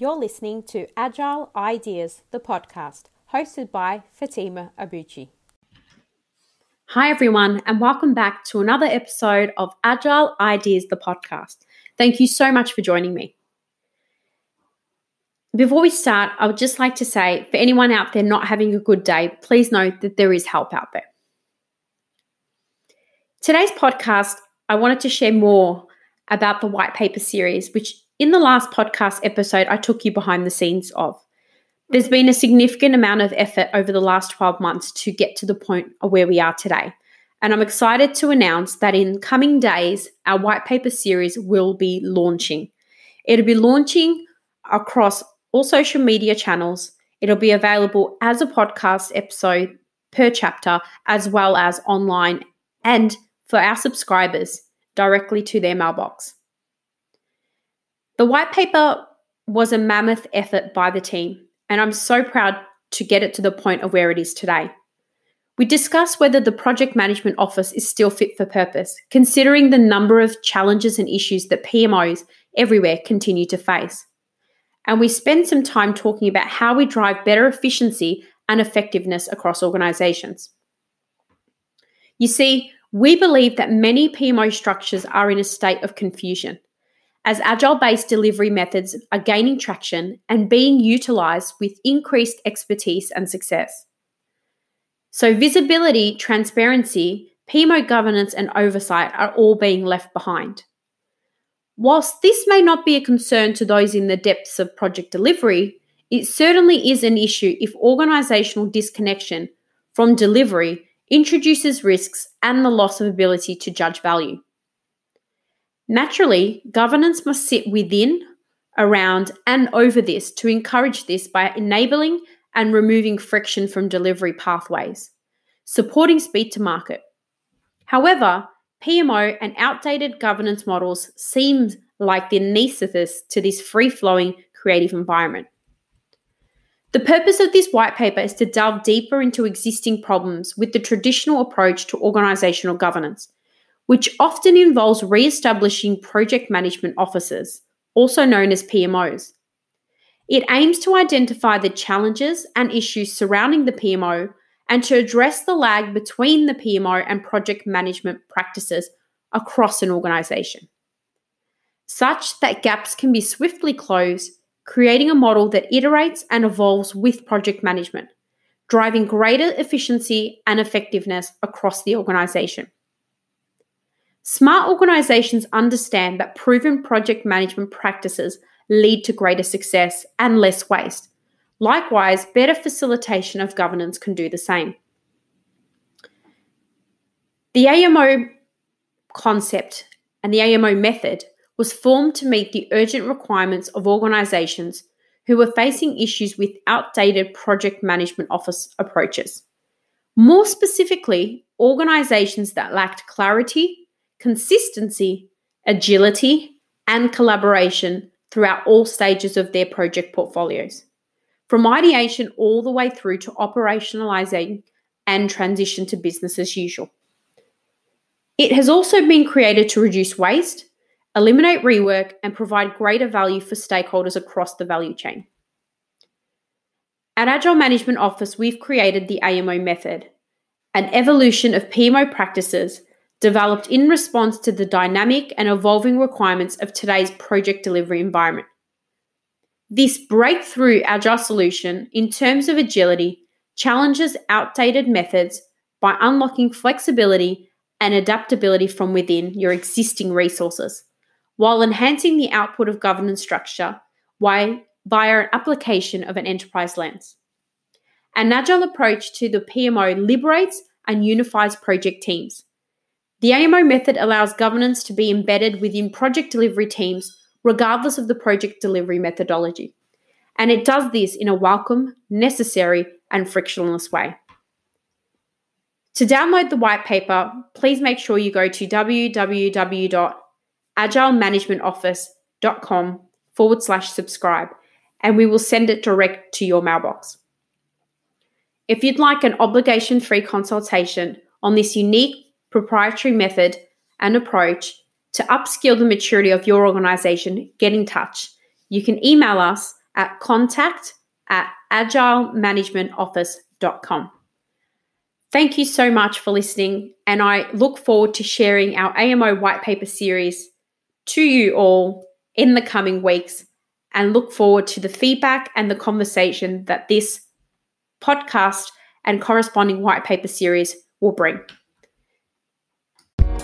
You're listening to Agile Ideas, the podcast, hosted by Fatima Abuchi. Hi, everyone, and welcome back to another episode of Agile Ideas, the podcast. Thank you so much for joining me. Before we start, I would just like to say for anyone out there not having a good day, please know that there is help out there. Today's podcast, I wanted to share more about the white paper series, which in the last podcast episode, I took you behind the scenes of. There's been a significant amount of effort over the last 12 months to get to the point of where we are today. And I'm excited to announce that in coming days, our white paper series will be launching. It'll be launching across all social media channels. It'll be available as a podcast episode per chapter, as well as online and for our subscribers directly to their mailbox. The white paper was a mammoth effort by the team, and I'm so proud to get it to the point of where it is today. We discuss whether the project management office is still fit for purpose, considering the number of challenges and issues that PMOs everywhere continue to face. And we spend some time talking about how we drive better efficiency and effectiveness across organizations. You see, we believe that many PMO structures are in a state of confusion as agile based delivery methods are gaining traction and being utilized with increased expertise and success. So, visibility, transparency, PMO governance, and oversight are all being left behind. Whilst this may not be a concern to those in the depths of project delivery, it certainly is an issue if organizational disconnection from delivery introduces risks and the loss of ability to judge value. Naturally, governance must sit within, around, and over this to encourage this by enabling and removing friction from delivery pathways, supporting speed to market. However, PMO and outdated governance models seem like the antithesis to this free flowing creative environment. The purpose of this white paper is to delve deeper into existing problems with the traditional approach to organizational governance which often involves re establishing project management offices, also known as PMOs. It aims to identify the challenges and issues surrounding the PMO and to address the lag between the PMO and project management practices across an organization, such that gaps can be swiftly closed, creating a model that iterates and evolves with project management, driving greater efficiency and effectiveness across the organization. Smart organizations understand that proven project management practices lead to greater success and less waste. Likewise, better facilitation of governance can do the same. The AMO concept and the AMO method was formed to meet the urgent requirements of organizations who were facing issues with outdated project management office approaches. More specifically, organizations that lacked clarity, consistency, agility, and collaboration throughout all stages of their project portfolios, from ideation all the way through to operationalizing and transition to business as usual. It has also been created to reduce waste, eliminate rework, and provide greater value for stakeholders across the value chain. At Agile Management Office, we've created the AMO method, an evolution of PMO practices developed in response to the dynamic and evolving requirements of today's project delivery environment. This breakthrough agile solution, in terms of agility, challenges outdated methods by unlocking flexibility and adaptability from within your existing resources, while enhancing the output of governance structure via an application of an enterprise lens. An agile approach to the PMO liberates and unifies project teams the AMO method allows governance to be embedded within project delivery teams, regardless of the project delivery methodology. And it does this in a welcome, necessary, and frictionless way. To download the white paper, please make sure you go to www.agilemanagementoffice.com forward slash subscribe, and we will send it direct to your mailbox. If you'd like an obligation free consultation on this unique proprietary method and approach to upskill the maturity of your organization, get in touch. You can email us at contact at agilemanagementoffice.com. Thank you so much for listening, and I look forward to sharing our AMO white paper series to you all in the coming weeks and look forward to the feedback and the conversation that this podcast and corresponding white paper series will bring.